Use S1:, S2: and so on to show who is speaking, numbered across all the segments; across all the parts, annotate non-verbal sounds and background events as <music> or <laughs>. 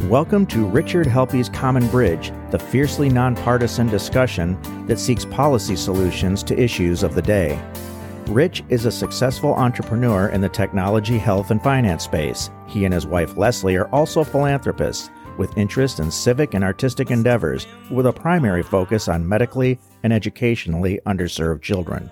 S1: Welcome to Richard Helppie's Common Bridge, the fiercely nonpartisan discussion that seeks policy solutions to issues of the day. Rich is a successful entrepreneur in the technology, health, and finance space. He and his wife Leslie are also philanthropists with interest in civic and artistic endeavors with a primary focus on medically and educationally underserved children.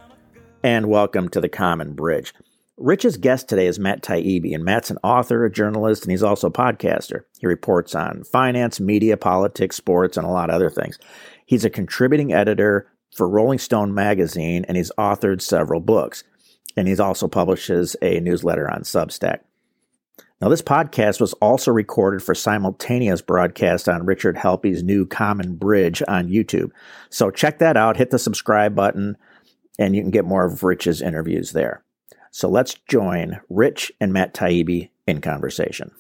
S1: And welcome to the Common Bridge. Rich's guest today is Matt Taibbi, and Matt's an author, a journalist, and he's also a podcaster. He reports on finance, media, politics, sports, and a lot of other things. He's a contributing editor for Rolling Stone magazine, and he's authored several books. And he also publishes a newsletter on Substack. Now, this podcast was also recorded for simultaneous broadcast on Richard Helppie's new Common Bridge on YouTube. So check that out, hit the subscribe button, and you can get more of Rich's interviews there. So let's join Rich and Matt Taibbi in conversation.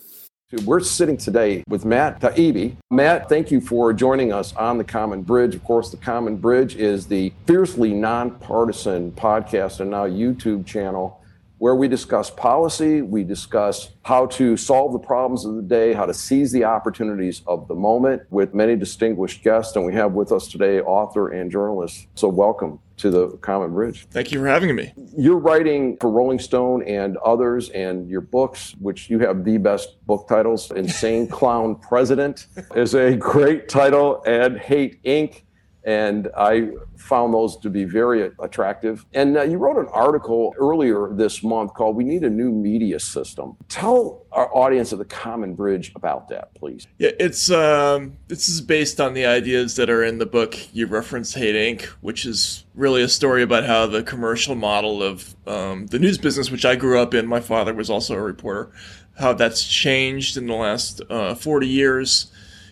S2: We're sitting today with Matt Taibbi. Matt, thank you for joining us on the Common Bridge. Of course, the Common Bridge is the fiercely nonpartisan podcast and now YouTube channel where we discuss policy, we discuss how to solve the problems of the day, how to seize the opportunities of the moment with many distinguished guests. And we have with us today author and journalist. So, welcome to the Common Bridge.
S3: Thank you for having me.
S2: You're writing for Rolling Stone and others, and your books, which you have the best book titles Insane <laughs> Clown President is a great title, and Hate Inc and I found those to be very attractive. And uh, you wrote an article earlier this month called We Need a New Media System. Tell our audience of the Common Bridge about that, please.
S3: Yeah, it's um, this is based on the ideas that are in the book you reference Hate Inc., which is really a story about how the commercial model of um, the news business, which I grew up in, my father was also a reporter, how that's changed in the last uh, 40 years.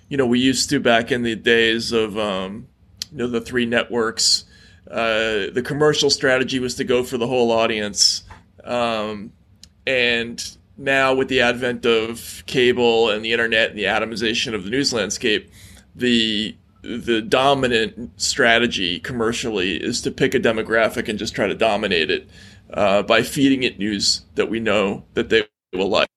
S3: You know, we used to back in the days of um, you know the three networks. Uh, the commercial strategy was to go for the whole audience, um, and now with the advent of cable and the internet and the atomization of the news landscape, the the dominant strategy commercially is to pick a demographic and just try to dominate it uh, by feeding it news that we know that they will like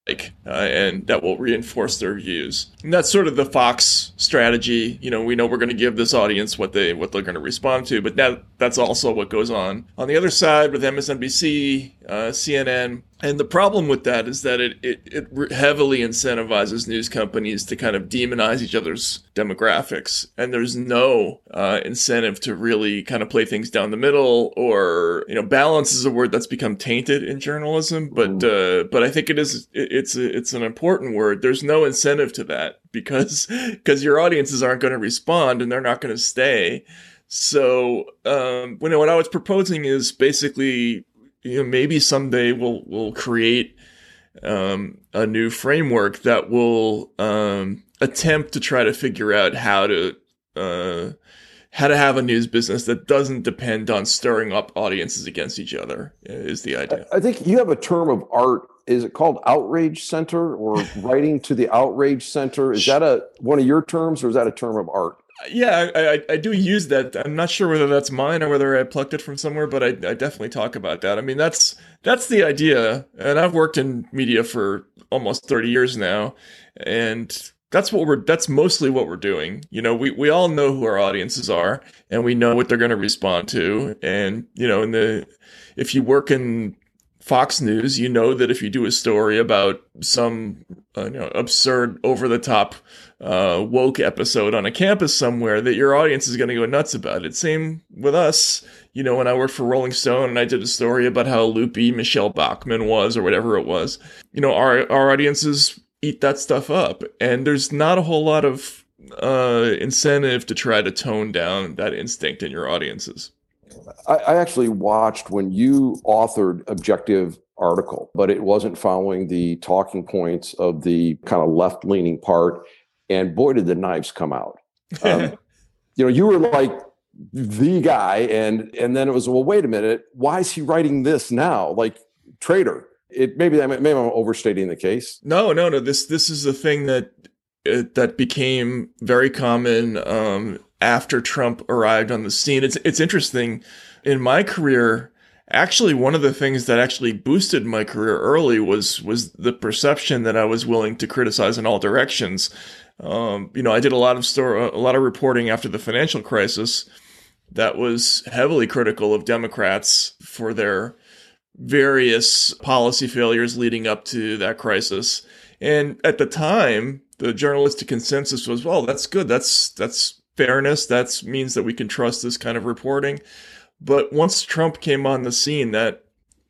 S3: uh, and that will reinforce their views. And that's sort of the fox strategy. You know we know we're going to give this audience what they what they're going to respond to but that that's also what goes on. On the other side with msnbc uh, cnn and the problem with that is that it, it, it heavily incentivizes news companies to kind of demonize each other's demographics. And there's no uh, incentive to really kind of play things down the middle or, you know, balance is a word that's become tainted in journalism. But, uh, but I think it is, it, it's, a, it's an important word. There's no incentive to that because, <laughs> because your audiences aren't going to respond and they're not going to stay. So, um, when, what I was proposing is basically you know maybe someday we'll we'll create um, a new framework that will um, attempt to try to figure out how to uh, how to have a news business that doesn't depend on stirring up audiences against each other is the idea.
S2: I think you have a term of art. Is it called outrage center or <laughs> writing to the outrage center? Is that a one of your terms or is that a term of art?
S3: Yeah, I, I, do use that. I'm not sure whether that's mine or whether I plucked it from somewhere, but I, I definitely talk about that. I mean, that's that's the idea, and I've worked in media for almost 30 years now, and that's what we're that's mostly what we're doing. You know, we we all know who our audiences are, and we know what they're going to respond to, and you know, in the if you work in Fox News, you know that if you do a story about some uh, you know, absurd, over the top uh, woke episode on a campus somewhere, that your audience is going to go nuts about it. Same with us. You know, when I worked for Rolling Stone and I did a story about how loopy Michele Bachmann was or whatever it was, you know, our, our audiences eat that stuff up. And there's not a whole lot of uh, incentive to try to tone down that instinct in your audiences.
S2: I, I actually watched when you authored Objective article, but it wasn't following the talking points of the kind of left leaning part. And boy, did the knives come out. <laughs> Um, you know, you were like the guy, and and then it was, well, wait a minute, why is he writing this now? Like traitor. It maybe maybe I'm overstating the case.
S3: No, no, no. This this is the thing that uh, that became very common um, after Trump arrived on the scene. It's it's interesting. In my career actually one of the things that actually boosted my career early was was the perception that I was willing to criticize in all directions. Um, you know, I did a lot of store, a lot of reporting after the financial crisis that was heavily critical of Democrats for their various policy failures leading up to that crisis. And at the time, the journalistic consensus was, well, that's good. That's that's fairness. That means that we can trust this kind of reporting. But once Trump came on the scene, that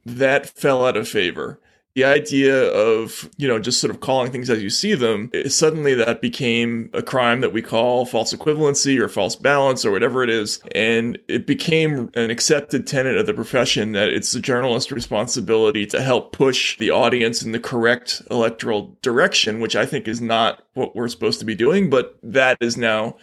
S3: that fell out of favor the idea of you know just sort of calling things as you see them suddenly that became a crime that we call false equivalency or false balance or whatever it is. And it became an accepted tenet of the profession that it's the journalist's responsibility to help push the audience in the correct electoral direction which i think is not what we're supposed to be doing but that is now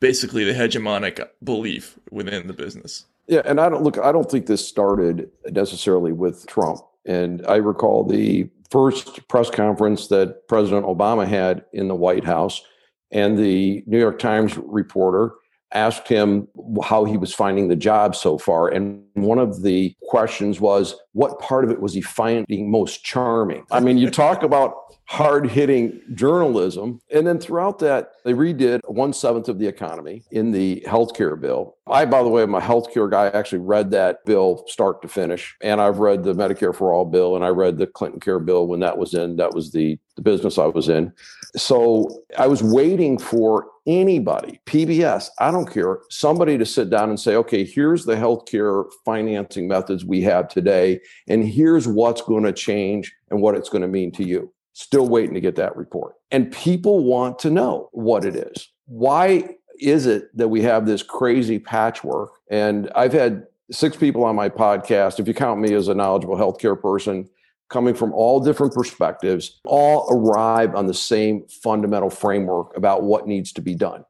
S3: basically the hegemonic belief within the business.
S2: Yeah and i don't look i don't think this started necessarily with trump and I recall the first press conference that President Obama had in the White House, and the New York Times reporter asked him how he was finding the job so far. And one of the questions was, what part of it was he finding most charming? I mean, you talk about hard hitting journalism. And then throughout that, they redid one seventh of the economy in the healthcare bill. I, by the way, am a healthcare guy. I actually read that bill start to finish. And I've read the Medicare for All bill and I read the Clinton Care bill when that was in. That was the, the business I was in. So I was waiting for anybody, PBS, I don't care, somebody to sit down and say, okay, here's the healthcare financing methods we have today, and here's what's going to change and what it's going to mean to you. Still waiting to get that report. And people want to know what it is. Why is it that we have this crazy patchwork? And I've had six people on my podcast, if you count me as a knowledgeable healthcare person, coming from all different perspectives, all arrive on the same fundamental framework about what needs to be done.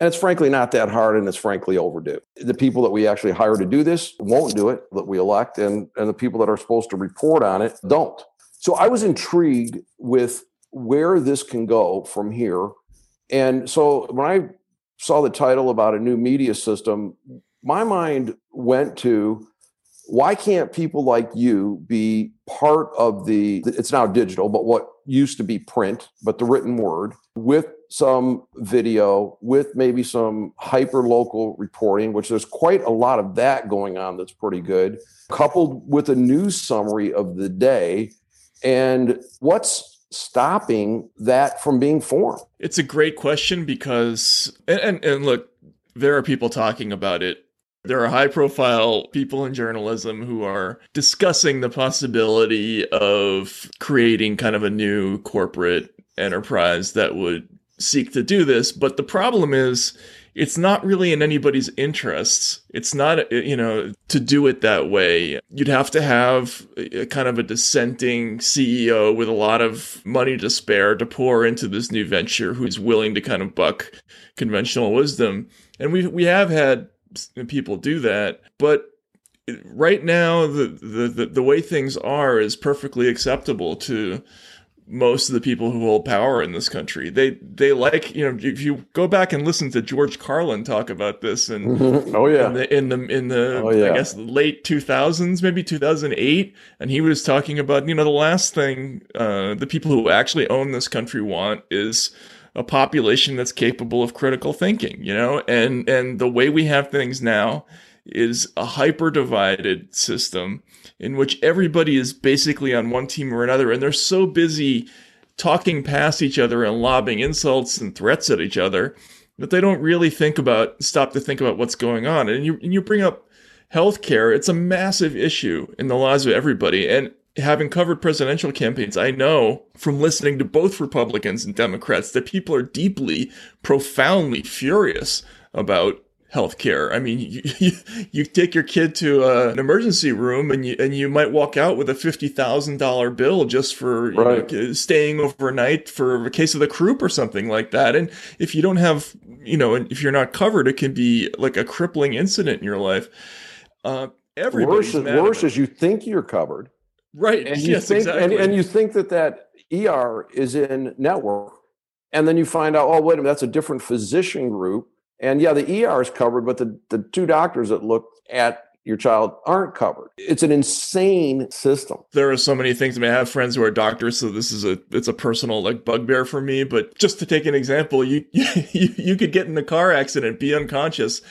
S2: And it's frankly not that hard and it's frankly overdue. The people that we actually hire to do this won't do it, that we elect, and, and the people that are supposed to report on it don't. So I was intrigued with where this can go from here. And so when I saw the title about a new media system, my mind went to why can't people like you be part of the it's now digital but what used to be print but the written word with some video with maybe some hyper local reporting which there's quite a lot of that going on that's pretty good coupled with a news summary of the day and what's stopping that from being formed?
S3: It's a great question because, and, and, and look, there are people talking about it. There are high profile people in journalism who are discussing the possibility of creating kind of a new corporate enterprise that would seek to do this. But the problem is, it's not really in anybody's interests. It's not, you know, to do it that way. You'd have to have a kind of a dissenting CEO with a lot of money to spare to pour into this new venture who's willing to kind of buck conventional wisdom. And we we have had people do that, but right now the the the, the way things are is perfectly acceptable to most of the people who hold power in this country. They they like you know if you go back and listen to George Carlin talk about this and <laughs>
S2: oh yeah
S3: in the in the, in the oh, yeah. I guess late two thousands maybe two thousand eight and he was talking about you know the last thing uh, the people who actually own this country want is a population that's capable of critical thinking you know and and the way we have things now is a hyper divided system in which everybody is basically on one team or another, and they're so busy talking past each other and lobbing insults and threats at each other that they don't really think about stop to think about what's going on. And you and you bring up healthcare; it's a massive issue in the lives of everybody. And having covered presidential campaigns, I know from listening to both Republicans and Democrats that people are deeply, profoundly furious about healthcare. I mean, <laughs> you, you, you, take your kid to a, an emergency room and you, and you might walk out with a $50,000 bill just for right. know, staying overnight for a case of the croup or something like that. And if you don't have, you know, if you're not covered, it can be like a crippling incident in your life. Uh,
S2: worse, worse as you think you're covered.
S3: Right.
S2: And you
S3: yes,
S2: think,
S3: exactly.
S2: and, and you think that that ER is in network. And then you find out, oh, wait a minute, that's a different physician group and yeah, the ER is covered, but the, the two doctors that look at your child aren't covered. It's an insane system.
S3: There are so many things. I mean, I have friends who are doctors, so this is a it's a personal like bugbear for me. But just to take an example, <laughs> you you, you could get in a car accident, be unconscious,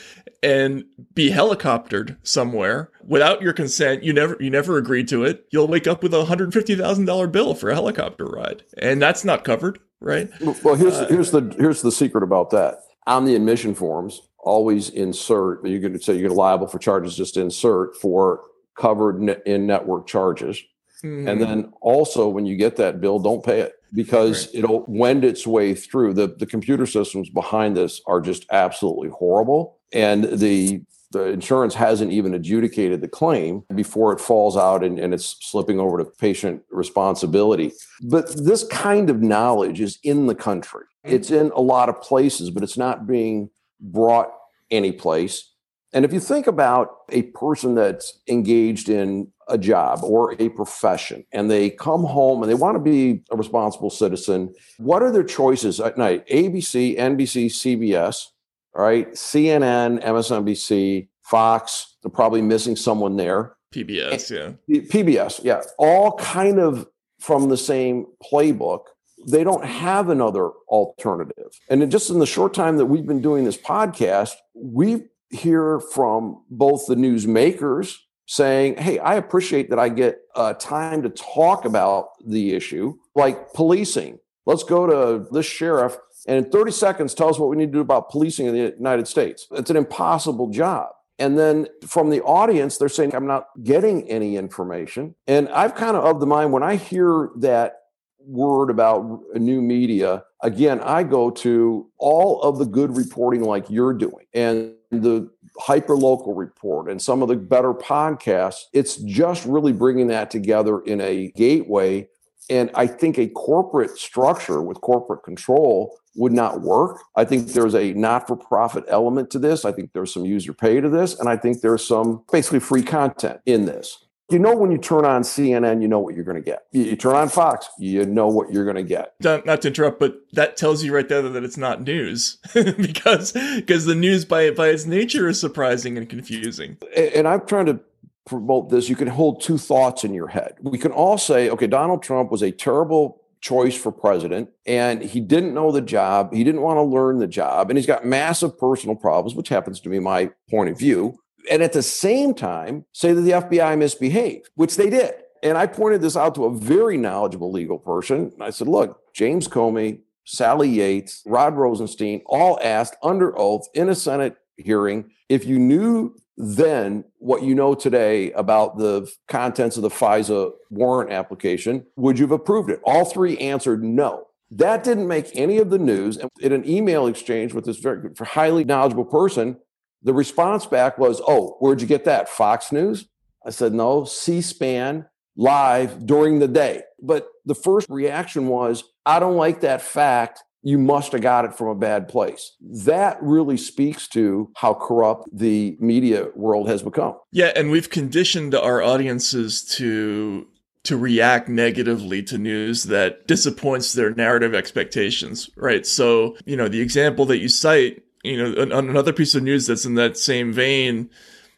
S3: and be helicoptered somewhere without your consent. You never you never agreed to it. You'll wake up with a hundred fifty thousand dollar bill for a helicopter ride, and that's not covered, right?
S2: Well, here's uh, here's the here's the secret about that. On the admission forms, always insert. You could say you're liable for charges. Just insert for covered in network charges, mm-hmm. and then also when you get that bill, don't pay it because right. it'll wend its way through. The the computer systems behind this are just absolutely horrible, and the the insurance hasn't even adjudicated the claim before it falls out and, and it's slipping over to patient responsibility. But this kind of knowledge is in the country. It's in a lot of places, but it's not being brought any place. And if you think about a person that's engaged in a job or a profession and they come home and they want to be a responsible citizen, what are their choices at night? ABC, NBC, CBS, all right, CNN, MSNBC, Fox, they're probably missing someone there.
S3: PBS, yeah.
S2: PBS, yeah. All kind of from the same playbook they don't have another alternative. And just in the short time that we've been doing this podcast, we hear from both the newsmakers saying, Hey, I appreciate that I get uh, time to talk about the issue, like policing. Let's go to this sheriff and in 30 seconds tell us what we need to do about policing in the United States. It's an impossible job. And then from the audience, they're saying, I'm not getting any information. And I've kind of of the mind when I hear that word about new media, again, I go to all of the good reporting like you're doing and the hyper local report and some of the better podcasts. It's just really bringing that together in a gateway. And I think a corporate structure with corporate control would not work. I think there's a not for profit element to this. I think there's some user pay to this. And I think there's some basically free content in this you know when you turn on CNN, you know what you're going to get. You, turn on Fox, you know what you're going to get.
S3: Not, not, to interrupt, but that tells you right there that it's not news <laughs> because because the news by by its nature is surprising and confusing.
S2: And, and I'm trying to promote this. You can hold two thoughts in your head. We can all say, okay, Donald Trump was a terrible choice for president and he didn't know the job he didn't want to learn the job and he's got massive personal problems which happens to be my point of view and at the same time say that the FBI misbehaved, which they did. And I pointed this out to a very knowledgeable legal person. I said, look, James Comey, Sally Yates, Rod Rosenstein all asked under oath in a Senate hearing if you knew then what you know today about the contents of the FISA warrant application, would you have approved it? All three answered no. That didn't make any of the news. And in an email exchange with this very highly knowledgeable person, the response back was, Oh, where'd you get that? Fox News? I said, No, C SPAN live during the day. But the first reaction was, I don't like that fact. You must have got it from a bad place. That really speaks to how corrupt the media world has become.
S3: Yeah, and we've conditioned our audiences to to react negatively to news that disappoints their narrative expectations, right? So, you know, the example that you cite you know, another piece of news that's in that same vein.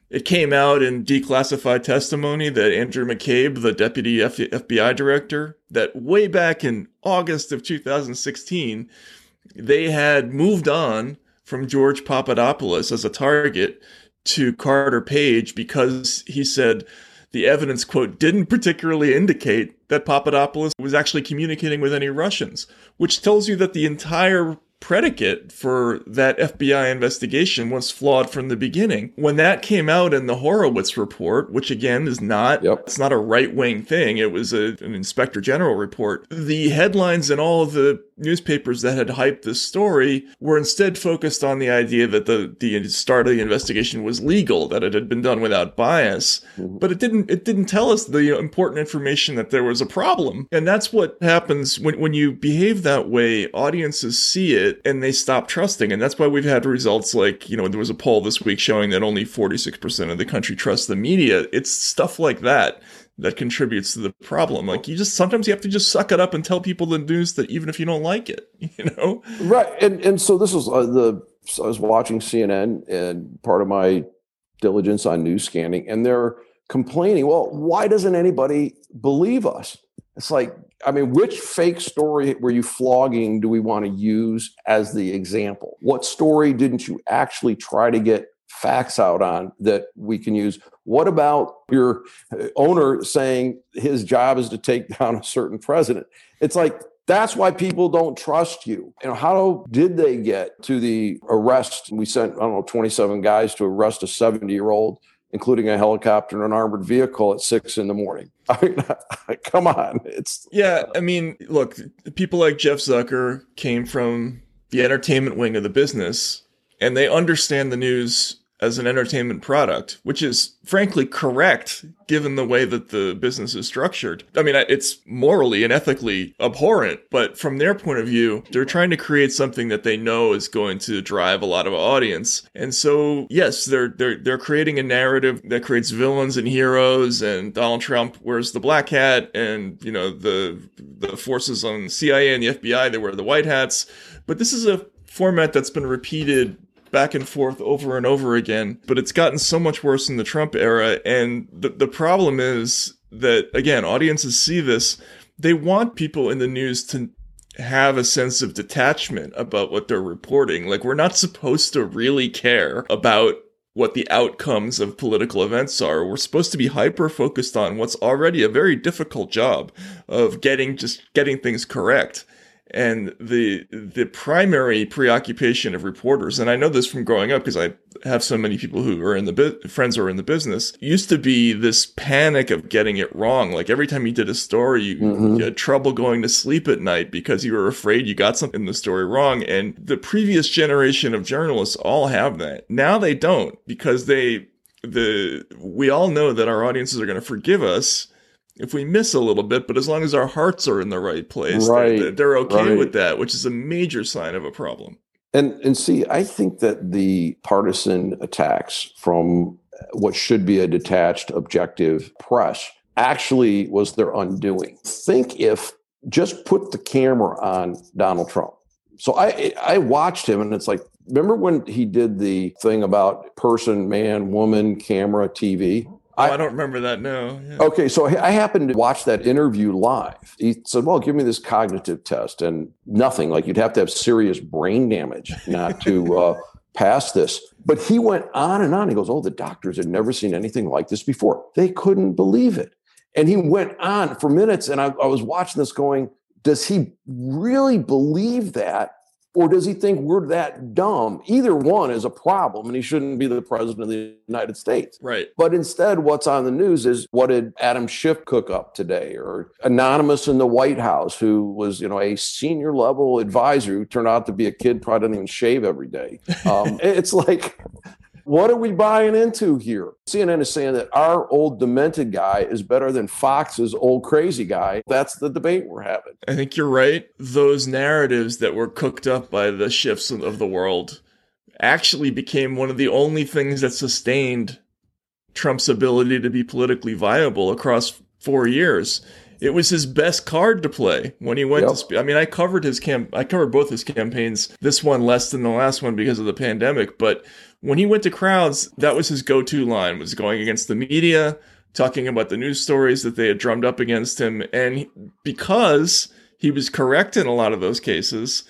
S3: It came out in declassified testimony that Andrew McCabe, the deputy F- FBI director, that way back in August of 2016, they had moved on from George Papadopoulos as a target to Carter Page because he said the evidence, quote, didn't particularly indicate that Papadopoulos was actually communicating with any Russians, which tells you that the entire predicate for that FBI investigation was flawed from the beginning. When that came out in the Horowitz report, which again is not yep. it's not a right-wing thing, it was a, an inspector general report. The headlines in all of the newspapers that had hyped this story were instead focused on the idea that the the start of the investigation was legal, that it had been done without bias. Mm-hmm. But it didn't it didn't tell us the important information that there was a problem. And that's what happens when when you behave that way, audiences see it and they stop trusting. And that's why we've had results like, you know, there was a poll this week showing that only 46% of the country trusts the media. It's stuff like that that contributes to the problem. Like you just sometimes you have to just suck it up and tell people the news that even if you don't like it, <laughs> you know.
S2: Right, and and so this was uh, the so I was watching CNN, and part of my diligence on news scanning, and they're complaining, well, why doesn't anybody believe us? It's like, I mean, which fake story were you flogging do we want to use as the example? What story didn't you actually try to get facts out on that we can use? What about your uh, owner saying his job is to take down a certain president? It's like, that's why people don't trust you. You know, how did they get to the arrest? We sent, I don't know, 27 guys to arrest a 70 year old including a helicopter and an armored vehicle at six in the morning. <laughs> I mean, <laughs> come on. It's
S3: yeah. I mean, look, people like Jeff Zucker came from the entertainment wing of the business, and they understand the news as an entertainment product, which is frankly correct given the way that the business is structured. I mean, it's morally and ethically abhorrent, but from their point of view, they're trying to create something that they know is going to drive a lot of audience. And so, yes, they're they're they're creating a narrative that creates villains and heroes and Donald Trump wears the black hat and, you know, the the forces on CIA and the FBI they wear the white hats. But this is a format that's been repeated back and forth over and over again. But it's gotten so much worse in the Trump era. And the, the problem is that, again, audiences see this. They want people in the news to have a sense of detachment about what they're reporting. Like, we're not supposed to really care about what the outcomes of political events are. We're supposed to be hyper focused on what's already a very difficult job of getting just getting things correct and the the primary preoccupation of reporters and i know this from growing up because i have so many people who are in the bu- friends who are in the business used to be this panic of getting it wrong like every time you did a story you, mm-hmm. you had trouble going to sleep at night because you were afraid you got something in the story wrong and the previous generation of journalists all have that now they don't because they the we all know that our audiences are going to forgive us if we miss a little bit, but as long as our hearts are in the right place, right, they're, they're okay right. with that, which is a major sign of a problem.
S2: And and see, I think that the partisan attacks from what should be a detached, objective press actually was their undoing. Think if just put the camera on Donald Trump. So I I watched him, and it's like, remember when he did the thing about person, man, woman, camera, TV?
S3: Oh, I, I, don't remember that. No.
S2: Yeah. Okay, so I happened to watch that interview live. He said, "Well, give me this cognitive test," and nothing. Like you'd have to have serious brain damage not to uh, pass this. But he went on and on. He goes, "Oh, the doctors had never seen anything like this before. They couldn't believe it." And he went on for minutes, and I, I was watching this, going, "Does he really believe that?" Or does he think we're that dumb? Either one is a problem, and he shouldn't be the president of the United States.
S3: Right.
S2: But instead, what's on the news is what did Adam Schiff cook up today, or anonymous in the White House, who was you know a senior level advisor who turned out to be a kid, probably didn't even shave every day. Um, <laughs> it's like what are we buying into here? CNN is saying that our old demented guy is better than Fox's old crazy guy. That's the debate we're having.
S3: I think you're right. Those narratives that were cooked up by the Schiffs of the world actually became one of the only things that sustained Trump's ability to be politically viable across four years. It was his best card to play when he went yep. to. Spe- I mean, I covered his camp. I covered both his campaigns. This one less than the last one because of the pandemic. But when he went to crowds, that was his go-to line: was going against the media, talking about the news stories that they had drummed up against him, and because he was correct in a lot of those cases,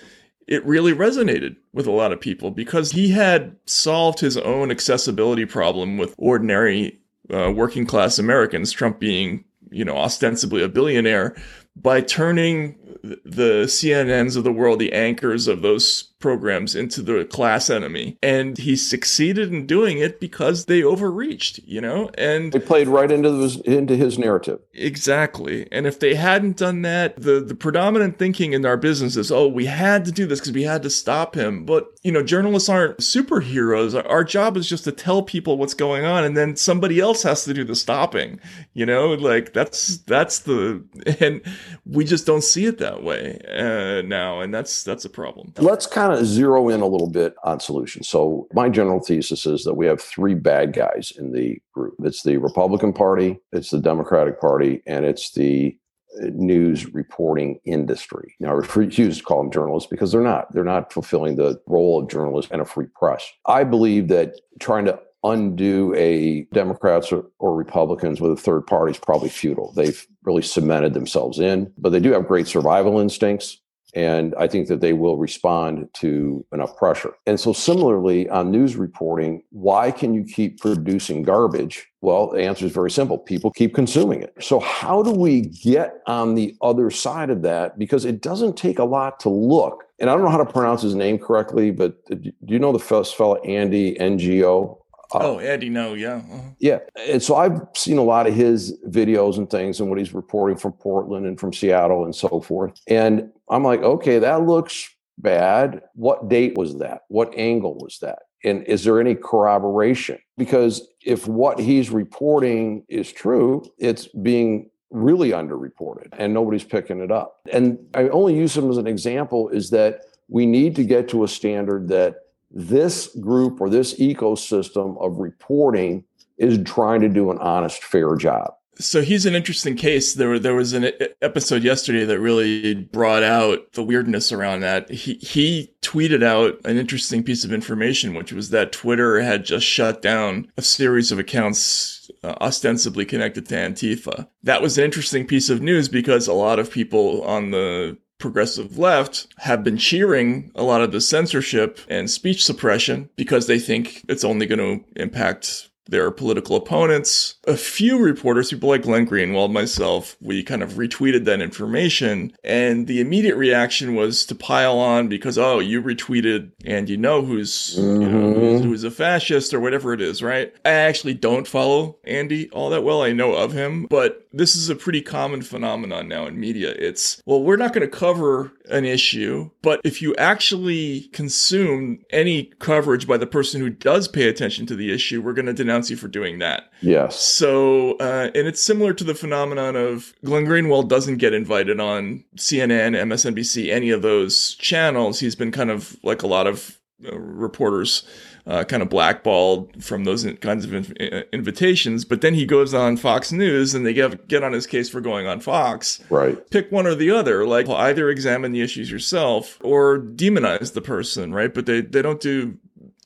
S3: it really resonated with a lot of people because he had solved his own accessibility problem with ordinary uh, working class Americans, Trump being you know, ostensibly a billionaire, by turning the CNNs of the world, the anchors of those programs, into the class enemy. And he succeeded in doing it because they overreached, you know? And
S2: they played right into his, into his narrative.
S3: Exactly. And if they hadn't done that, the, the predominant thinking in our business is, oh, we had to do this because we had to stop him. But, you know, journalists aren't superheroes. Our job is just to tell people what's going on and then somebody else has to do the stopping, you know? Like that's, that's the, and we just don't see it that way uh, now, and that's that's a problem.
S2: Let's kind of zero in a little bit on solutions. So my general thesis is that we have three bad guys in the group. It's the Republican Party, it's the Democratic Party, and it's the uh, news reporting industry. Now, I refuse to call them journalists because they're not. They're not fulfilling the role of journalists and a free press. I believe that trying to undo a Democrats or, or, Republicans with a third party is probably futile. They've really cemented themselves in, but they do have great survival instincts. And I think that they will respond to enough pressure. And so, similarly, on news reporting, why can you keep producing garbage? Well, the answer is very simple people keep consuming it. So, how do we get on the other side of that? Because it doesn't take a lot to look. And I don't know how to pronounce his name correctly, but uh, do you know the first fellow, Andy Ngo?
S3: Uh, oh, Eddie, no, yeah.
S2: Uh-huh. Yeah. And so I've seen a lot of his videos and things and what he's reporting from Portland and from Seattle and so forth. And I'm like, okay, that looks bad. What date was that? What angle was that? And is there any corroboration? Because if what he's reporting is true, it's being really underreported and nobody's picking it up. And I only use him as an example is that we need to get to a standard that this group or this ecosystem of reporting is trying to do an honest, fair job.
S3: So he's an interesting case. There, there was an episode yesterday that really brought out the weirdness around that. He, he tweeted out an interesting piece of information, which was that Twitter had just shut down a series of accounts uh, ostensibly connected to Antifa. That was an interesting piece of news because a lot of people on the progressive left have been cheering a lot of the censorship and speech suppression because they think it's only going to impact their political opponents. A few reporters, people like Glenn Greenwald, myself, we kind of retweeted that information. And the immediate reaction was to pile on because, oh, you retweeted and you know who's, mm-hmm. you know, who's, mm-hmm. who's a fascist or whatever it is, right? I actually don't follow Andy all that well. I know of him, but this is a pretty common phenomenon now in media. It's, well, we're not going to cover an issue, but if you actually consume any coverage by the person who does pay attention to the issue, we're going to denounce denounce you for doing that.
S2: Yes.
S3: So, uh, and it's similar to the phenomenon of Glenn Greenwald doesn't get invited on CNN, MSNBC, any of those channels. He's been kind of like a lot of uh, reporters. Uh, kind of blackballed from those kinds of uh, invitations. But then he goes on Fox News and they get, get on his case for going on Fox.
S2: Right.
S3: Pick one or the other. Like either examine the issues yourself or demonize the person, right? But they, they don't do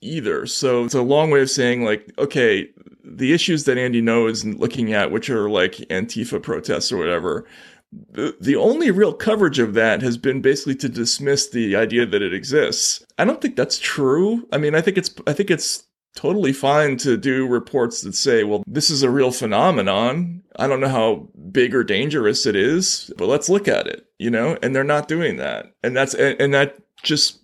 S3: either. So it's a long way of saying like, okay, the issues that Andy knows and looking at, which are like Antifa protests or whatever, the, the only real coverage of that has been basically to dismiss the idea that it exists. I don't think that's true. I mean, I think it's I think it's totally fine to do reports that say, well, this is a real phenomenon. I don't know how big or dangerous it is, but let's look at it, you know? And they're not doing that. And that's and, and that just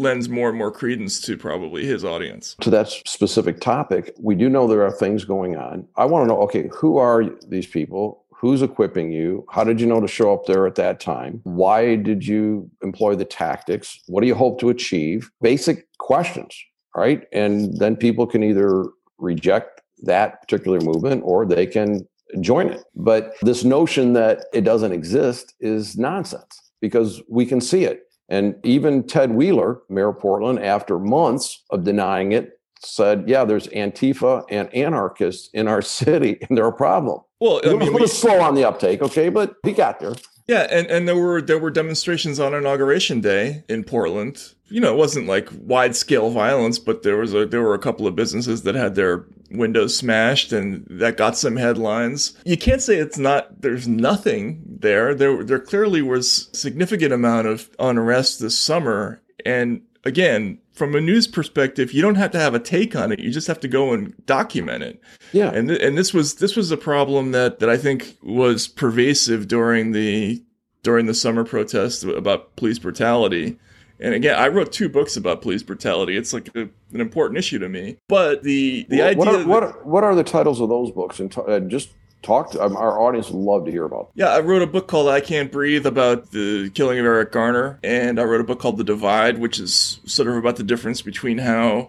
S3: lends more and more credence to probably his audience.
S2: To that specific topic, we do know there are things going on. I want to know okay, who are these people? Who's equipping you? How did you know to show up there at that time? Why did you employ the tactics? What do you hope to achieve? Basic questions, right? And then people can either reject that particular movement or they can join it. But this notion that it doesn't exist is nonsense because we can see it. And even Ted Wheeler, Mayor of Portland, after months of denying it, said, "Yeah, there's Antifa and anarchists in our <laughs> city, and they're a problem."
S3: Well,
S2: I mean, a little slow on the uptake, okay, but he got there.
S3: Yeah, and, and there were there were demonstrations on inauguration day in Portland. You know, it wasn't like wide scale violence, but there was a there were a couple of businesses that had their windows smashed, and that got some headlines. You can't say it's not. There's nothing there. There there clearly was significant amount of unrest this summer, and again, from a news perspective, you don't have to have a take on it. You just have to go and document it.
S2: Yeah.
S3: And th- and this was this was a problem that that I think was pervasive during the during the summer protests about police brutality. And again, I wrote two books about police brutality. It's like a, an important issue to me. But the the
S2: well,
S3: idea
S2: what are, what are, what are the titles of those books? And t- uh, just talk to um, our audience would love to hear about
S3: yeah i wrote a book called i can't breathe about the killing of eric garner and i wrote a book called the divide which is sort of about the difference between how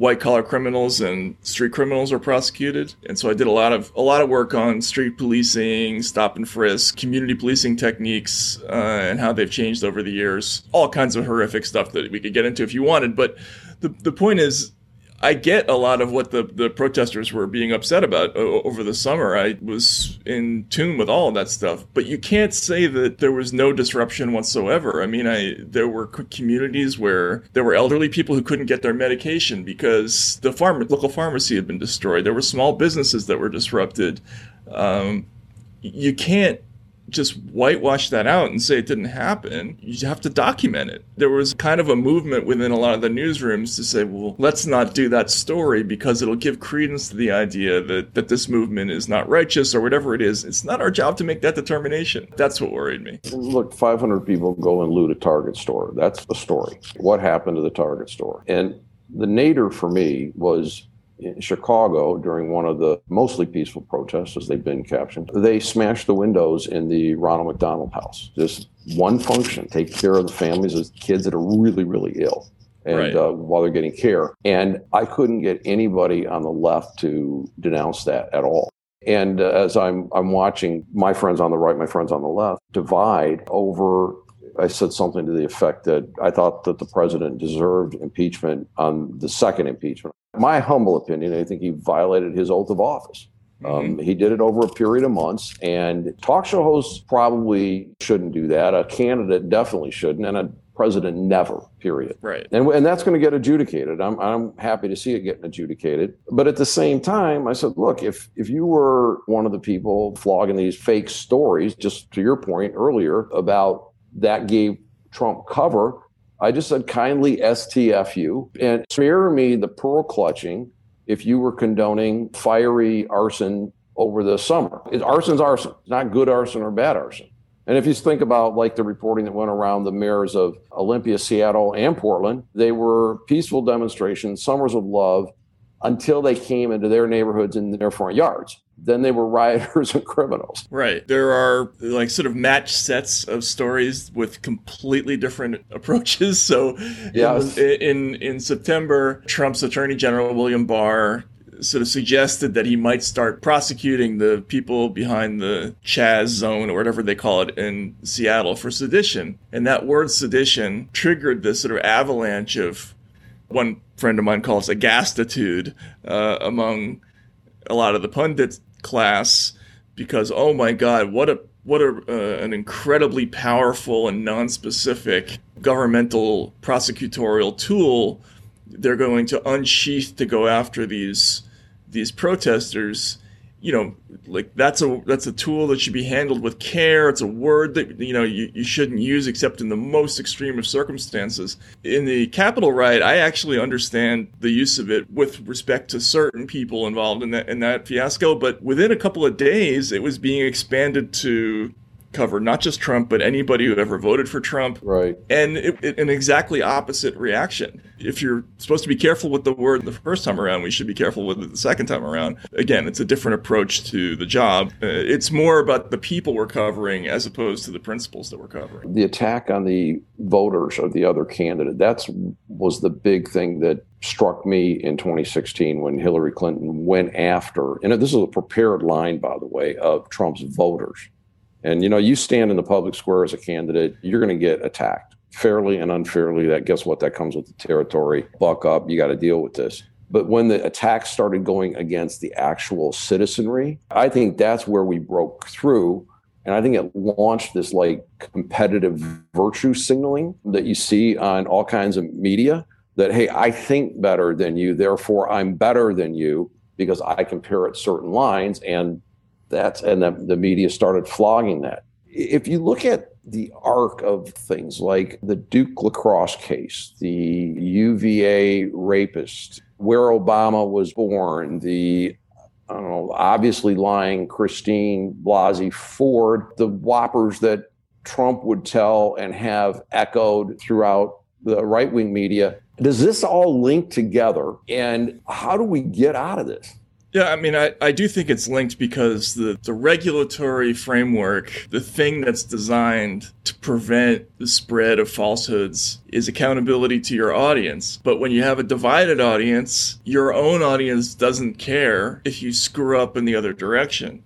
S3: white collar criminals and street criminals are prosecuted. And so i did a lot of a lot of work on street policing stop and frisk community policing techniques uh, and how they've changed over the years. All kinds of horrific stuff that we could get into if you wanted but the, the point is I get a lot of what the, the protesters were being upset about over the summer. I was in tune with all of that stuff, but you can't say that there was no disruption whatsoever. I mean, I there were communities where there were elderly people who couldn't get their medication because the farm local pharmacy had been destroyed. There were small businesses that were disrupted. Um, you can't just whitewash that out and say it didn't happen. You have to document it. There was kind of a movement within a lot of the newsrooms to say, well, let's not do that story because it'll give credence to the idea that, that this movement is not righteous or whatever it is. It's not our job to make that determination. That's what worried me.
S2: Look, 500 people go and loot a Target store. That's the story. What happened to the Target store? And the nadir for me was in Chicago during one of the mostly peaceful protests, as they've been captioned, they smashed the windows in the Ronald McDonald House. Just one function: take care of the families of kids that are really, really ill, and right. uh, while they're getting care. And I couldn't get anybody on the left to denounce that at all. And uh, as I'm I'm watching my friends on the right, my friends on the left divide over I said something to the effect that I thought that the president deserved impeachment on the second impeachment. My humble opinion, I think he violated his oath of office. Mm-hmm. Um, he did it over a period of months, and talk show hosts probably shouldn't do that. A candidate definitely shouldn't, and a president never. Period.
S3: Right.
S2: And and that's going to get adjudicated. I'm I'm happy to see it getting adjudicated. But at the same time, I said, look, if if you were one of the people flogging these fake stories, just to your point earlier about that gave Trump cover, I just said kindly STFU and spare me the pearl clutching if you were condoning fiery arson over the summer. It, arson's arson. It's not good arson or bad arson. And if you think about like the reporting that went around the mayors of Olympia, Seattle, and Portland, they were peaceful demonstrations, summers of love, until they came into their neighborhoods and their front yards. Then they were rioters and criminals.
S3: Right. There are like sort of match sets of stories with completely different <laughs> approaches. So yes. in, in, in September, Trump's Attorney General William Barr sort of suggested that he might start prosecuting the people behind the Chaz zone or whatever they call it in Seattle for sedition. And that word sedition triggered this sort of avalanche of one friend of mine calls a gastitude uh, among a lot of the pundit class because oh my god what a what a, uh, an incredibly powerful and non-specific governmental prosecutorial tool they're going to unsheath to go after these these protesters you know like that's a that's a tool that should be handled with care. It's a word that you know you, you shouldn't use except in the most extreme of circumstances. In the capital right i actually understand the use of it with respect to certain people involved in that in that fiasco but within a couple of days it was being expanded to cover not just Trump, but anybody who ever voted for Trump.
S2: Right.
S3: And it, it, an exactly opposite reaction. If you're supposed to be careful with the word the first time around, we should be careful with it the second time around. Again, it's a different approach to the job. Uh, it's more about the people we're covering as opposed to the principles that we're covering.
S2: The attack on the voters of the other candidate, that's was the big thing that struck me in 2016 when Hillary Clinton went after, and this is a prepared line, by the way, of Trump's voters and you know, you stand in the public square as a candidate, you're going to get attacked fairly and unfairly. That guess what? That comes with the territory. Buck up. You got to deal with this. But when the attacks started going against the actual citizenry, I think that's where we broke through. And I think it launched this like competitive virtue signaling that you see on all kinds of media that, hey, I think better than you, therefore I'm better than you because I compare at certain lines. And that's and the, the media started flogging that. If you look at the arc of things like the Duke lacrosse case, the UVA rapist, where Obama was born, the I don't know, obviously lying Christine Blasey Ford, the whoppers that Trump would tell and have echoed throughout the right wing media. Does this all link together? And how do we get out of this?
S3: Yeah, I mean, I, I do think it's linked because the, the regulatory framework, the thing that's designed to prevent the spread of falsehoods, is accountability to your audience. But when you have a divided audience, your own audience doesn't care if you screw up in the other direction.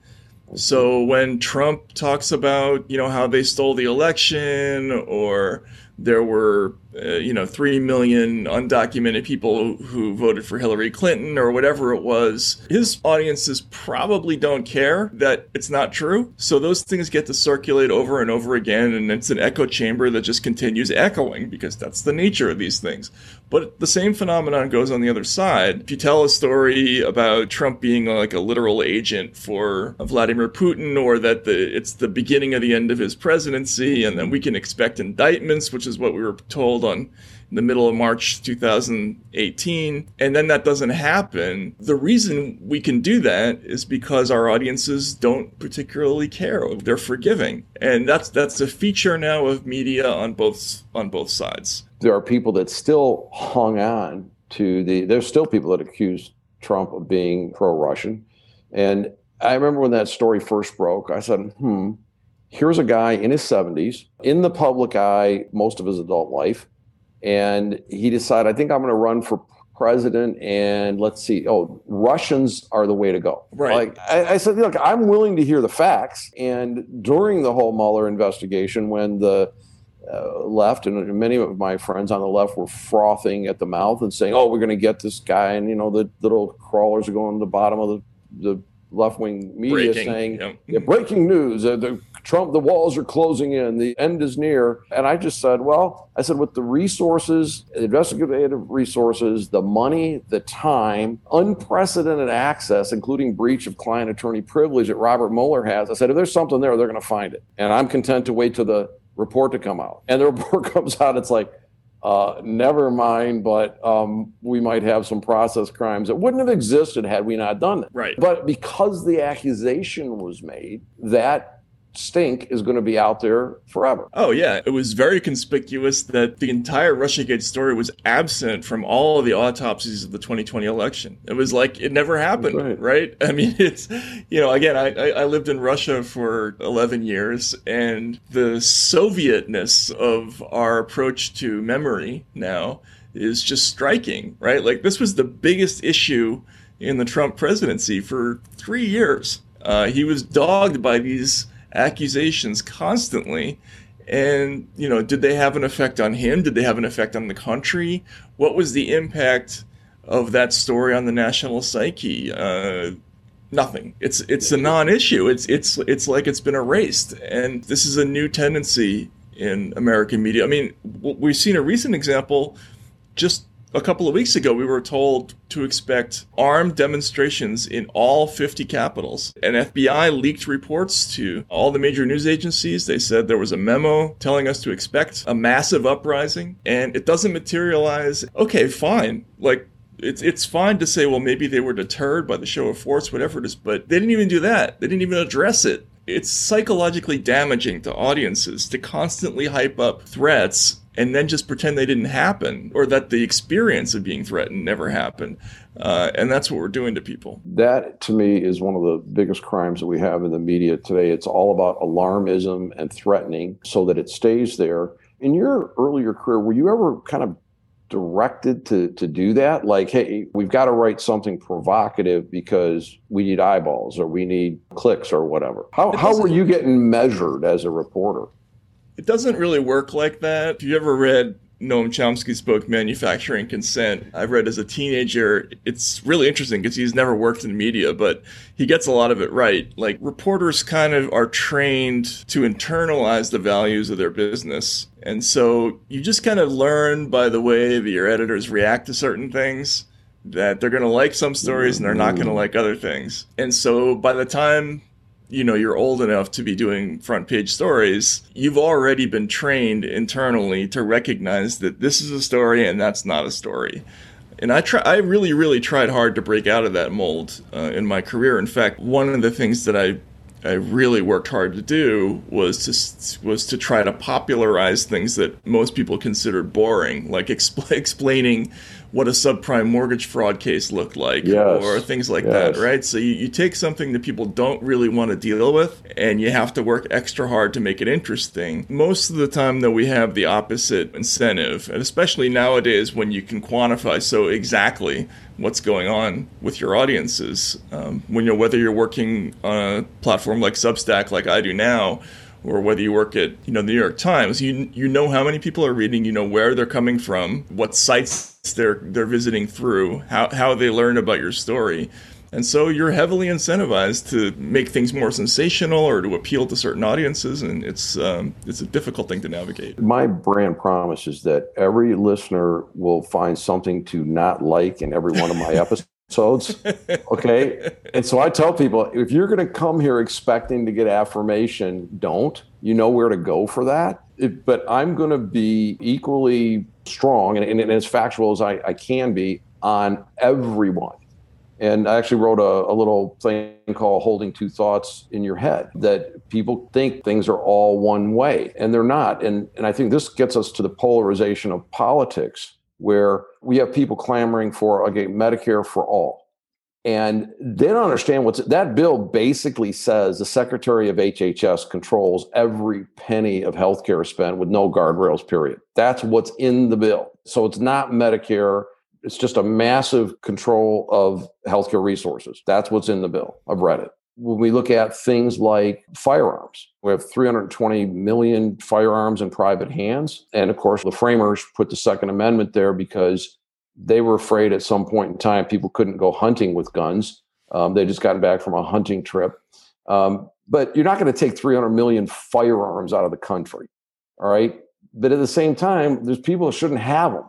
S3: So when Trump talks about, you know, how they stole the election or there were uh, you know, 3 million undocumented people who voted for Hillary Clinton or whatever it was. His audiences probably don't care that it's not true. So those things get to circulate over and over again, and it's an echo chamber that just continues echoing because that's the nature of these things. But the same phenomenon goes on the other side. If you tell a story about Trump being like a literal agent for Vladimir Putin, or that the, it's the beginning of the end of his presidency, and then we can expect indictments, which is what we were told on the middle of March 2018, and then that doesn't happen. The reason we can do that is because our audiences don't particularly care. They're forgiving. And that's that's a feature now of media on both on both sides.
S2: There are people that still hung on to the there's still people that accuse Trump of being pro-Russian. And I remember when that story first broke, I said, "Hmm, here's a guy in his 70s in the public eye most of his adult life and he decided i think i'm going to run for president and let's see. Oh russians are the way to go.
S3: Right.
S2: Like I, I, said look i'm willing to hear the facts. And during the whole mueller investigation when the uh, left and many of my friends on the left were frothing at the mouth and saying oh we're going to get this guy and you know the little crawlers are going to the bottom of the, the left wing media breaking, saying, yep. yeah, breaking news, uh, the Trump, the walls are closing in, the end is near. And I just said, well, I said, with the resources, the investigative resources, the money, the time, unprecedented access, including breach of client attorney privilege that Robert Mueller has, I said, if there's something there, they're going to find it. And I'm content to wait till the report to come out. And the <laughs> report comes out, it's like, never mind, but um, we might have some process crimes that wouldn't have existed had we not done it.
S3: Right.
S2: But because the accusation was made, that stink is going to be out there forever.
S3: Oh, yeah. It was very conspicuous that the entire Russiagate story was absent from all of the autopsies of the 2020 election. It was like it never happened, right. right. <laughs> I mean, it's, you know, again, I, I lived in Russia for 11 years, and the Sovietness of our approach to memory now is just striking, right? Like, this was the biggest issue in the Trump presidency for three years. Uh, he was dogged by these accusations constantly. And, you know, did they have an effect on him? Did they have an effect on the country? What was the impact of that story on the national psyche? Uh, nothing. It's it's a non-issue. It's it's it's like it's been erased. And this is a new tendency in American media. I mean, we've seen a recent example just a couple of weeks ago, we were told to expect armed demonstrations in all 50 capitals. And FBI leaked reports to all the major news agencies. They said there was a memo telling us to expect a massive uprising, and it doesn't materialize. Okay, fine. Like, it's it's fine to say, well, maybe they were deterred by the show of force, whatever it is, but they didn't even do that. They didn't even address it. It's psychologically damaging to audiences to constantly hype up threats and then just pretend they didn't happen or that the experience of being threatened never happened. Uh, and that's what we're doing to people.
S2: That, to me, is one of the biggest crimes that we have in the media today. It's all about alarmism and threatening so that it stays there. In your earlier career, were you ever kind of directed to to do that like hey we've got to write something provocative because we need eyeballs or we need clicks or whatever how, how were you getting measured as a reporter
S3: it doesn't really work like that. If you ever read Noam Chomsky's book, Manufacturing Consent, I've read as a teenager. It's really interesting because he's never worked in media, but he gets a lot of it right. Like, reporters kind of are trained to internalize the values of their business. And so you just kind of learn by the way that your editors react to certain things that they're going to like some stories and they're not going to like other things. And so by the time you know you're old enough to be doing front page stories you've already been trained internally to recognize that this is a story and that's not a story. And I try I really really tried hard to break out of that mold uh, in my career. In fact one of the things that I I really worked hard to do was to was to try to popularize things that most people considered boring, like <laughs> expl- explaining what a subprime mortgage fraud case looked like
S2: yes.
S3: or things like yes. that, right? So you, you take something that people don't really want to deal with and you have to work extra hard to make it interesting. Most of the time, though, we have the opposite incentive, and especially nowadays when you can quantify so exactly what's going on with your audiences. Um, when you're whether you're working on a platform like Substack, like I do now, or whether you work at you know the New York Times, you you know how many people are reading, you know where they're coming from, what sites they're they're visiting through, how how they learn about your story. And so you're heavily incentivized to make things more sensational or to appeal to certain audiences, and it's um, it's a difficult thing to navigate.
S2: My brand promise is that every listener will find something to not like in every one of my episodes. <laughs> okay. And so I tell people if you're going to come here expecting to get affirmation, don't. You know where to go for that. It, but I'm going to be equally strong and, and, and, as factual as I, I can be on everyone. And I actually wrote a, a, little thing called Holding Two Thoughts in Your Head that people think things are all one way, and they're not. And, and I think this gets us to the polarization of politics, where we have people clamoring for, okay, Medicare for all. And they don't understand what's that bill basically says the Secretary of HHS controls every penny of healthcare spent with no guardrails, period. That's what's in the bill. So it's not Medicare it's just a massive control of healthcare resources. That's what's in the bill. I've read it. When we look at things like firearms, we have 320 million firearms in private hands. And of course, the framers put the Second Amendment there because they were afraid at some point in time people couldn't go hunting with guns. Um, they just gotten back from a hunting trip. Um, but you're not going to take 300 million firearms out of the country. All right. But at the same time, there's people that shouldn't have them.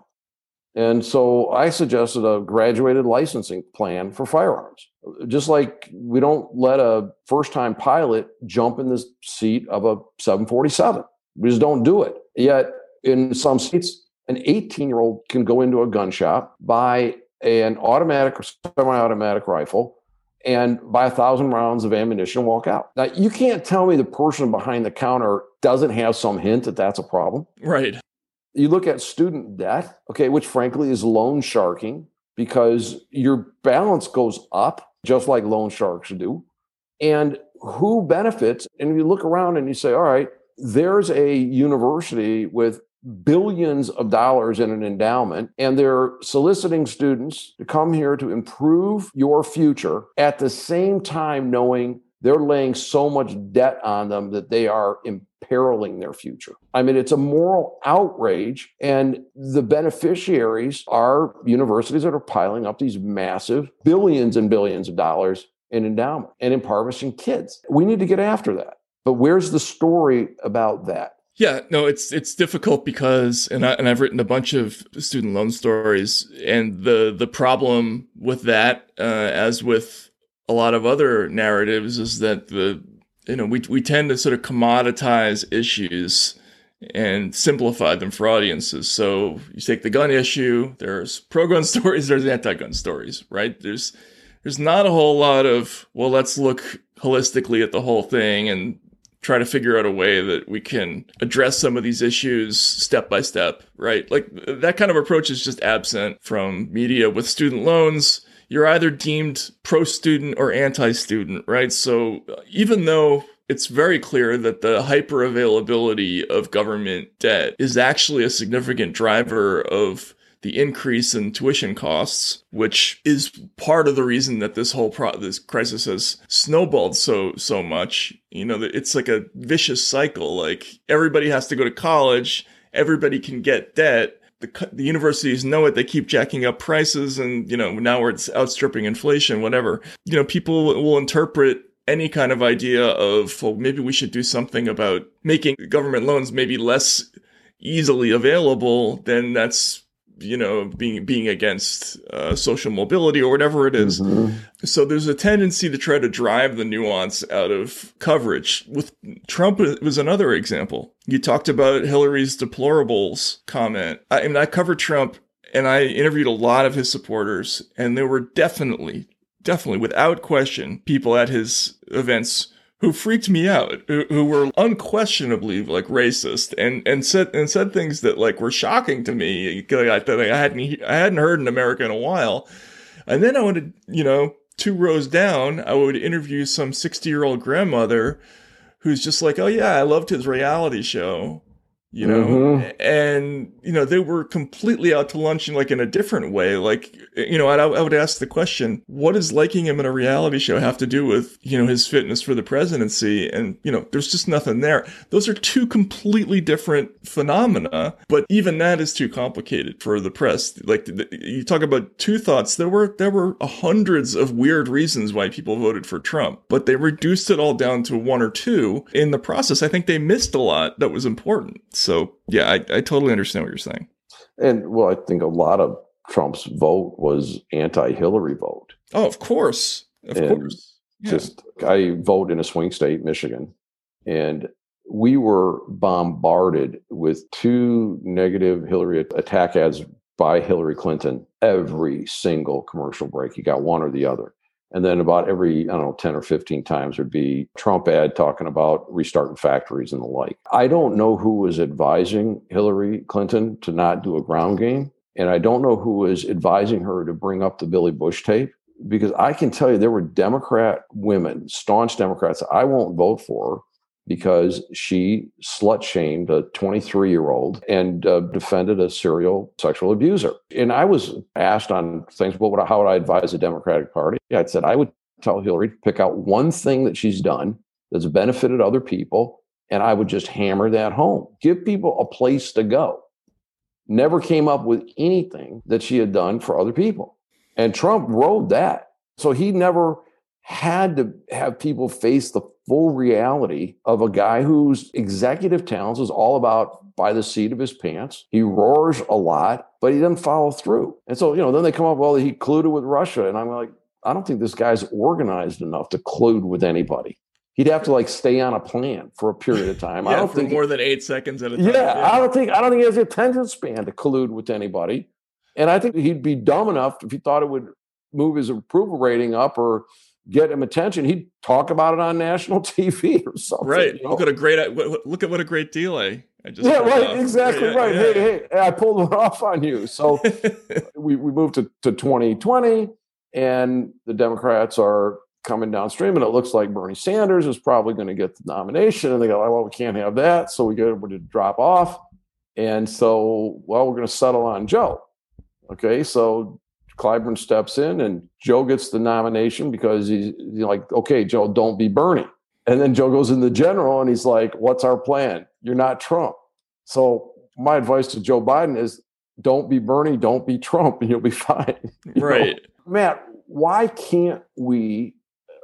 S2: And so I suggested a graduated licensing plan for firearms. Just like we don't let a first time pilot jump in the seat of a 747, we just don't do it. Yet in some states, an 18 year old can go into a gun shop, buy an automatic or semi automatic rifle, and buy a thousand rounds of ammunition and walk out. Now, you can't tell me the person behind the counter doesn't have some hint that that's a problem.
S3: Right.
S2: You look at student debt, okay, which frankly is loan sharking because your balance goes up just like loan sharks do. And who benefits? And you look around and you say, all right, there's a university with billions of dollars in an endowment, and they're soliciting students to come here to improve your future at the same time knowing they're laying so much debt on them that they are imperiling their future. I mean, it's a moral outrage. And the beneficiaries are universities that are piling up these massive billions and billions of dollars in endowment and impoverishing kids. We need to get after that. But where's the story about that?
S3: Yeah, no, it's it's difficult because, and I, and I've written a bunch of student loan stories, and the the problem with that, uh, as with a lot of other narratives is that the you know we we tend to sort of commoditize issues and simplify them for audiences. So you take the gun issue, there's pro-gun <laughs> stories, there's anti-gun stories, right? There's there's not a whole lot of well, let's look holistically at the whole thing and try to figure out a way that we can address some of these issues step by step, right? Like that kind of approach is just absent from media with student loans you're either deemed pro student or anti student, right? So even though it's very clear that the hyper availability of government debt is actually a significant driver of the increase in tuition costs, which is part of the reason that this whole pro- this crisis has snowballed so so much. You know, it's like a vicious cycle. Like everybody has to go to college, everybody can get debt, the, the universities know it. They keep jacking up prices, and you know now it's outstripping inflation, whatever. You know, people will interpret any kind of idea of well, maybe we should do something about making government loans maybe less easily available. Then that's you know being being against uh, social mobility or whatever it is. Mm-hmm. So there's a tendency to try to drive the nuance out of coverage. With Trump it was another example. You talked about Hillary's deplorables comment. I, I mean, I covered Trump and I interviewed a lot of his supporters, and there were definitely, definitely, without question, people at his events who freaked me out, who, were unquestionably like racist and, and said, and said things that like were shocking to me that I hadn't, I hadn't heard in America in a while. And then I would, you know, two rows down, I would interview some 60 year old grandmother who's just like, oh yeah, I loved his reality show. You know? Mm-hmm. and you know they were completely out to lunch in like in a different way. Like you know I, I would ask the question what does liking him in a reality show have to do with you know his fitness for the presidency? And you know there's just nothing there. Those are two completely different phenomena but even that is too complicated for the press. Like you talk about two thoughts. There were there were hundreds of weird reasons why people voted for trump but they reduced it all down to one or two in the process. I think they missed a lot that was important so yeah, I, I totally understand what you're saying.
S2: And well, I think a lot of Trump's vote was anti-Hillary vote.
S3: Oh, of course, of and course.
S2: Yeah. Just I vote in a swing state, Michigan, and we were bombarded with two negative Hillary attack ads by Hillary Clinton every single commercial break. You got one or the other. And then about every, I don't know, 10 or 15 times would be Trump ad talking about restarting factories and the like. I don't know who was advising Hillary Clinton to not do a ground game. And I don't know who was advising her to bring up the Billy Bush tape because I can tell you there were Democrat women, staunch Democrats, I won't vote for because she slut shamed a 23 year old and uh, defended a serial sexual abuser. And I was asked on things, well, how would I advise the Democratic Party? I said, I would tell Hillary to pick out one thing that she's done that's benefited other people, and I would just hammer that home. Give people a place to go. Never came up with anything that she had done for other people. And Trump rode that. So he never had to have people face the full reality of a guy whose executive talents is all about by the seat of his pants. He roars a lot, but he doesn't follow through. And so, you know, then they come up, well, he colluded with Russia. And I'm like, I don't think this guy's organized enough to collude with anybody. He'd have to like stay on a plan for a period of time.
S3: yeah,
S2: I don't think
S3: more than eight seconds at a time.
S2: Yeah, yeah, I don't think I don't think he has the attention span to collude with anybody. And I think he'd be dumb enough if he thought it would move his approval rating up or get him attention, he'd talk about it on national <laughs> TV or something.
S3: Right. You know? Look at a great uh, look at what a great deal I, I
S2: just yeah right off. exactly yeah, right. Yeah, hey hey I pulled one <laughs> off on you. So <laughs> we we moved to to 2020, and the Democrats are coming downstream, and it looks like Bernie Sanders is probably going to get the nomination, and they go, well, we can't have that, so we get everybody to drop off, and so well, we're going to settle on Joe. Okay, so Clyburn steps in and Joe gets the nomination because he's, like, okay, Joe, don't be Bernie. And then Joe goes in the general and he's like, what's our plan? You're not Trump. So my advice to Joe Biden is don't be Bernie, don't be Trump, and you'll be <laughs> fine.
S3: You right.
S2: Know? Matt, why can't we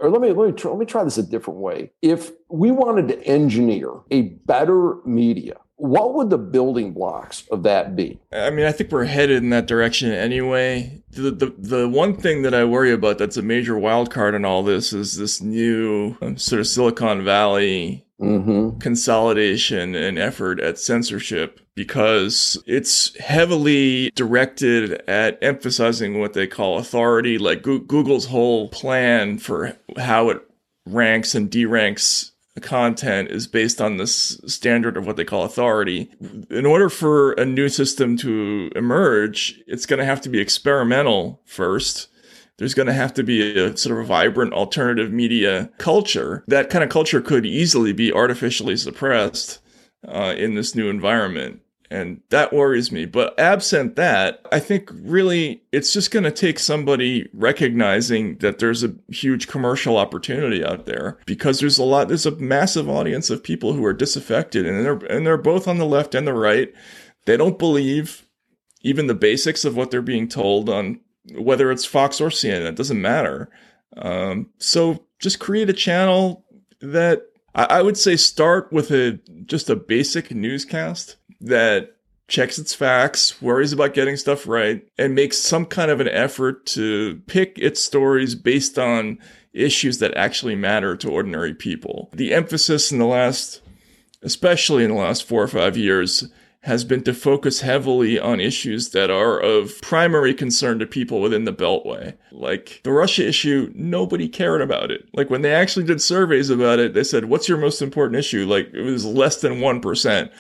S2: or let me let me try, let me try this a different way. If we wanted to engineer a better media, what would the building blocks of that be?
S3: I mean, I think we're headed in that direction anyway. The, the, the one thing that I worry about that's a major wild card in all this is this new um, sort of Silicon Valley mm-hmm. consolidation and effort at censorship because it's heavily directed at emphasizing what they call authority, like Google's whole plan for how it ranks and deranks content is based on this standard of what they call authority. In order for a new system to emerge, it's going to have to be experimental first. There's going to have to be a sort of a vibrant alternative media culture. That kind of culture could easily be artificially suppressed uh, in this new environment. And that worries me. But absent that, I think really it's just going to take somebody recognizing that there's a huge commercial opportunity out there because there's a lot, there's a massive audience of people who are disaffected and they're, and they're both on the left and the right. They don't believe even the basics of what they're being told on whether it's Fox or CNN, it doesn't matter. Um, so just create a channel that I, I would say start with a just a basic newscast that checks its facts, worries about getting stuff right, and makes some kind of an effort to pick its stories based on issues that actually matter to ordinary people. The emphasis in the last, especially in the last four or five years, has been to focus heavily on issues that are of primary concern to people within the Beltway. Like the Russia issue, nobody cared about it. Like when they actually did surveys about it, they said, What's your most important issue? Like it was less than 1%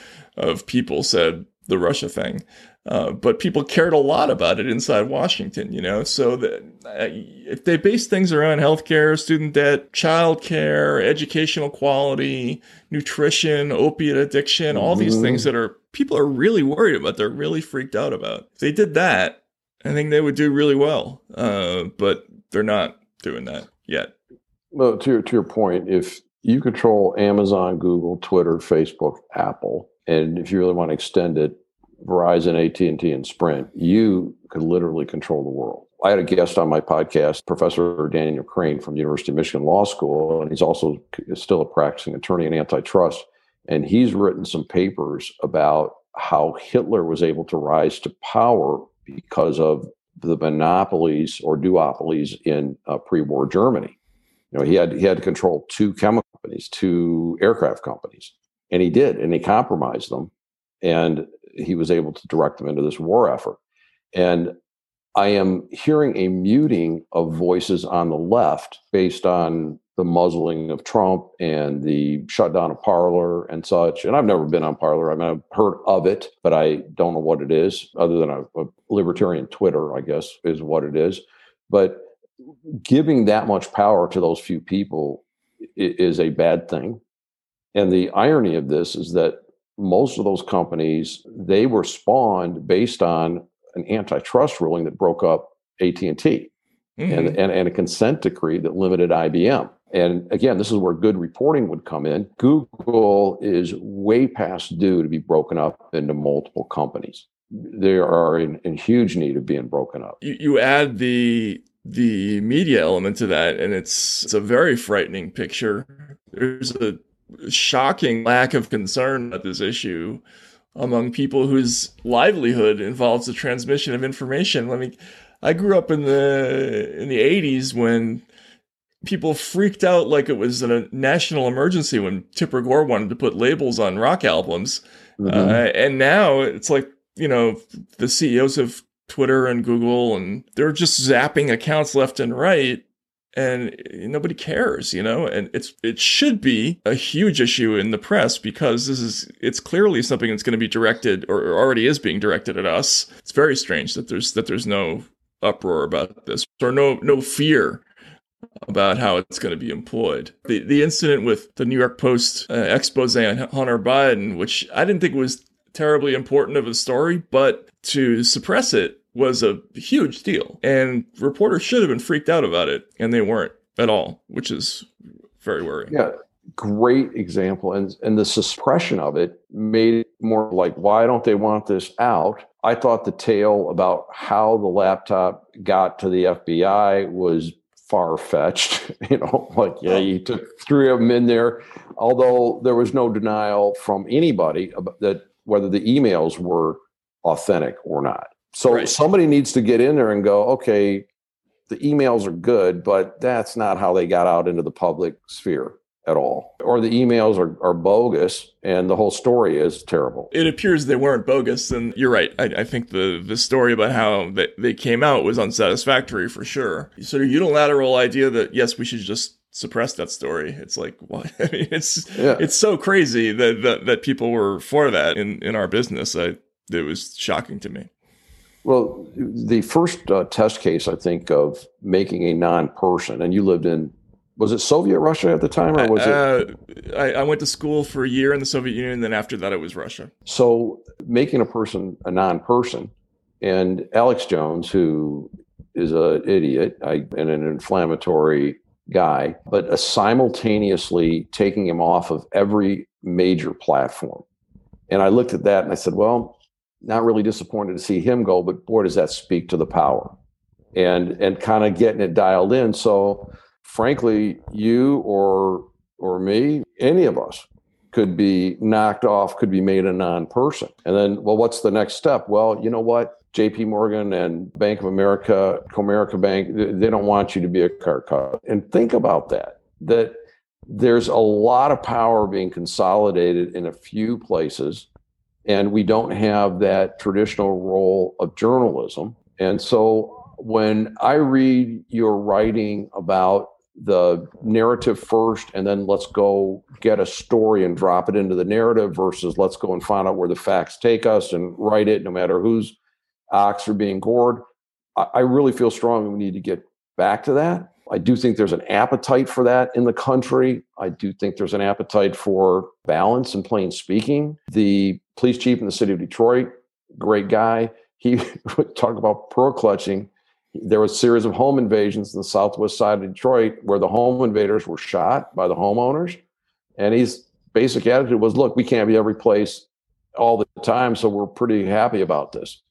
S3: of people said the Russia thing. Uh, but people cared a lot about it inside Washington, you know. So that uh, if they base things around healthcare, student debt, childcare, educational quality, nutrition, opiate addiction, all these mm-hmm. things that are people are really worried about, they're really freaked out about. If they did that, I think they would do really well. Uh, but they're not doing that yet.
S2: Well, to your, to your point, if you control Amazon, Google, Twitter, Facebook, Apple, and if you really want to extend it, Verizon, AT&T, and Sprint, you could literally control the world. I had a guest on my podcast, Professor Daniel Crane from the University of Michigan Law School, and he's also still a practicing attorney in antitrust. And he's written some papers about how Hitler was able to rise to power because of the monopolies or duopolies in uh, pre-war Germany. You know, he had he had to control two chemical companies, two aircraft companies, and he did, and he compromised them, and he was able to direct them into this war effort. And I am hearing a muting of voices on the left based on the muzzling of Trump and the shutdown of Parler and such. And I've never been on Parler. I mean, I've heard of it, but I don't know what it is, other than a, a libertarian Twitter, I guess, is what it is. But giving that much power to those few people is a bad thing. And the irony of this is that most of those companies they were spawned based on an antitrust ruling that broke up AT&T mm-hmm. and, and, and a consent decree that limited IBM. And again, this is where good reporting would come in. Google is way past due to be broken up into multiple companies. They are in, in huge need of being broken up.
S3: You, you add the the media element to that, and it's it's a very frightening picture. There's a shocking lack of concern about this issue among people whose livelihood involves the transmission of information. Let me I grew up in the in the 80s when people freaked out like it was a national emergency when Tipper Gore wanted to put labels on rock albums. Mm-hmm. Uh, and now it's like, you know, the CEOs of Twitter and Google and they're just zapping accounts left and right and nobody cares, you know, and it's it should be a huge issue in the press because this is it's clearly something that's going to be directed or already is being directed at us. It's very strange that there's that there's no uproar about this or no no fear about how it's going to be employed. The the incident with the New York Post uh, expose on Hunter Biden, which I didn't think was terribly important of a story, but to suppress it was a huge deal. And reporters should have been freaked out about it, and they weren't at all, which is very worrying.
S2: Yeah, great example. And and the suppression of it made it more like, why don't they want this out? I thought the tale about how the laptop got to the FBI was far fetched. <laughs> you know, like, yeah, you took three of them in there, although there was no denial from anybody about that whether the emails were authentic or not. So right. somebody needs to get in there and go, okay, the emails are good, but that's not how they got out into the public sphere at all. Or the emails are, are bogus and the whole story is terrible.
S3: It appears they weren't bogus. And you're right. I, I think the, the story about how they, they came out was unsatisfactory for sure. Sort of unilateral idea that, yes, we should just suppress that story. It's like <laughs> what? I mean, it's yeah. it's so crazy that, that that people were for that in in our business. I, it was shocking to me.
S2: Well, the first uh, test case, I think, of making a non-person, and you lived in, was it Soviet Russia at the time, or was uh,
S3: it? I, I, went to school for a year in the Soviet Union, and then after that, it was Russia.
S2: So, making a person a non-person, and Alex Jones, who is an idiot I, and an inflammatory guy, but simultaneously taking him off of every major platform. And I looked at that and I said, well, not really disappointed to see him go, but boy, does that speak to the power and and kind of getting it dialed in. So frankly, you or or me, any of us could be knocked off, could be made a non-person. And then, well, what's the next step? Well, you know what? JP Morgan and Bank of America, Comerica Bank, they don't want you to be a card cutter. And think about that, that there's a lot of power being consolidated in a few places and we don't have that traditional role of journalism. And so when I read your writing about the narrative first and then let's go get a story and drop it into the narrative versus let's go and find out where the facts take us and write it no matter whose ox are being gored. I, really feel strongly we need to get back to that. I do think there's an appetite for that in the country. I do think there's an appetite for balance and plain speaking. The police chief in the city of Detroit, great guy. He <laughs> would talk about pearl clutching there was a series of home invasions in the southwest side of Detroit where the home invaders were shot by the homeowners. And his basic attitude was, look, we can't be every place all the time, so we're pretty happy about this.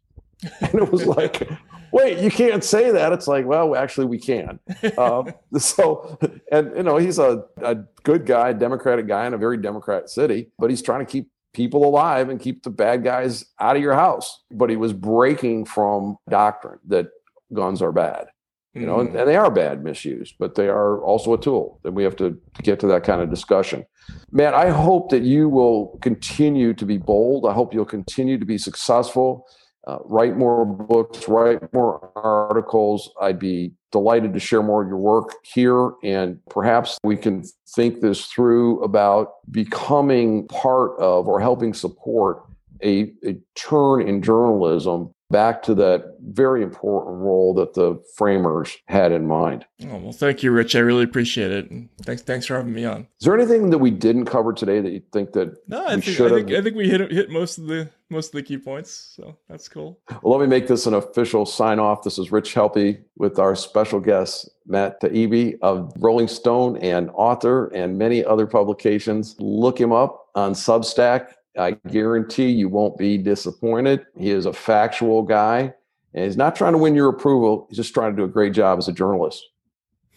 S2: <laughs> And it was like, wait, you can't say that. It's like, well, actually, we can. Um, <laughs> so, and you know, he's a, a good guy, Democratic guy in a very Democrat city, but he's trying to keep people alive and keep the bad guys out of your house. But he was breaking from doctrine that guns are bad you know, mm-hmm. and, and, they are bad misused, but they are also a tool. And we have to get to that kind of discussion. Man, I hope that you will continue to be bold. I hope you'll continue to be successful. Uh, write more books, write more articles. I'd be delighted to share more of your work here, and perhaps we can think this through about becoming part of or helping support a, a turn in journalism back to that very important role that the framers had in mind.
S3: Oh, well, thank you, Rich. I really appreciate it. Thanks, thanks for having me on.
S2: Is there anything that we didn't cover today that you think that
S3: no? I think I think, I think we hit hit most of the most of the key points. So that's cool.
S2: Well, let me make this an official sign off. This is Rich Helppie with our special guest Matt Taibbi of Rolling Stone and author and many other publications. Look him up on Substack I guarantee you won't be disappointed. He is a factual guy, and he's not trying to win your approval. He's just trying to do a great job as a journalist.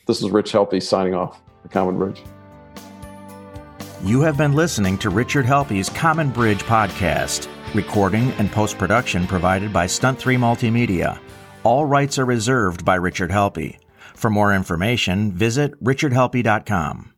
S2: This is Rich Helppie signing off, The Common Bridge.
S1: You have been listening to Richard Helppie's Common Bridge podcast, recording and post production provided by Stunt 3 Multimedia. All rights are reserved by Richard Helppie. For more information, visit richardhelppie.com.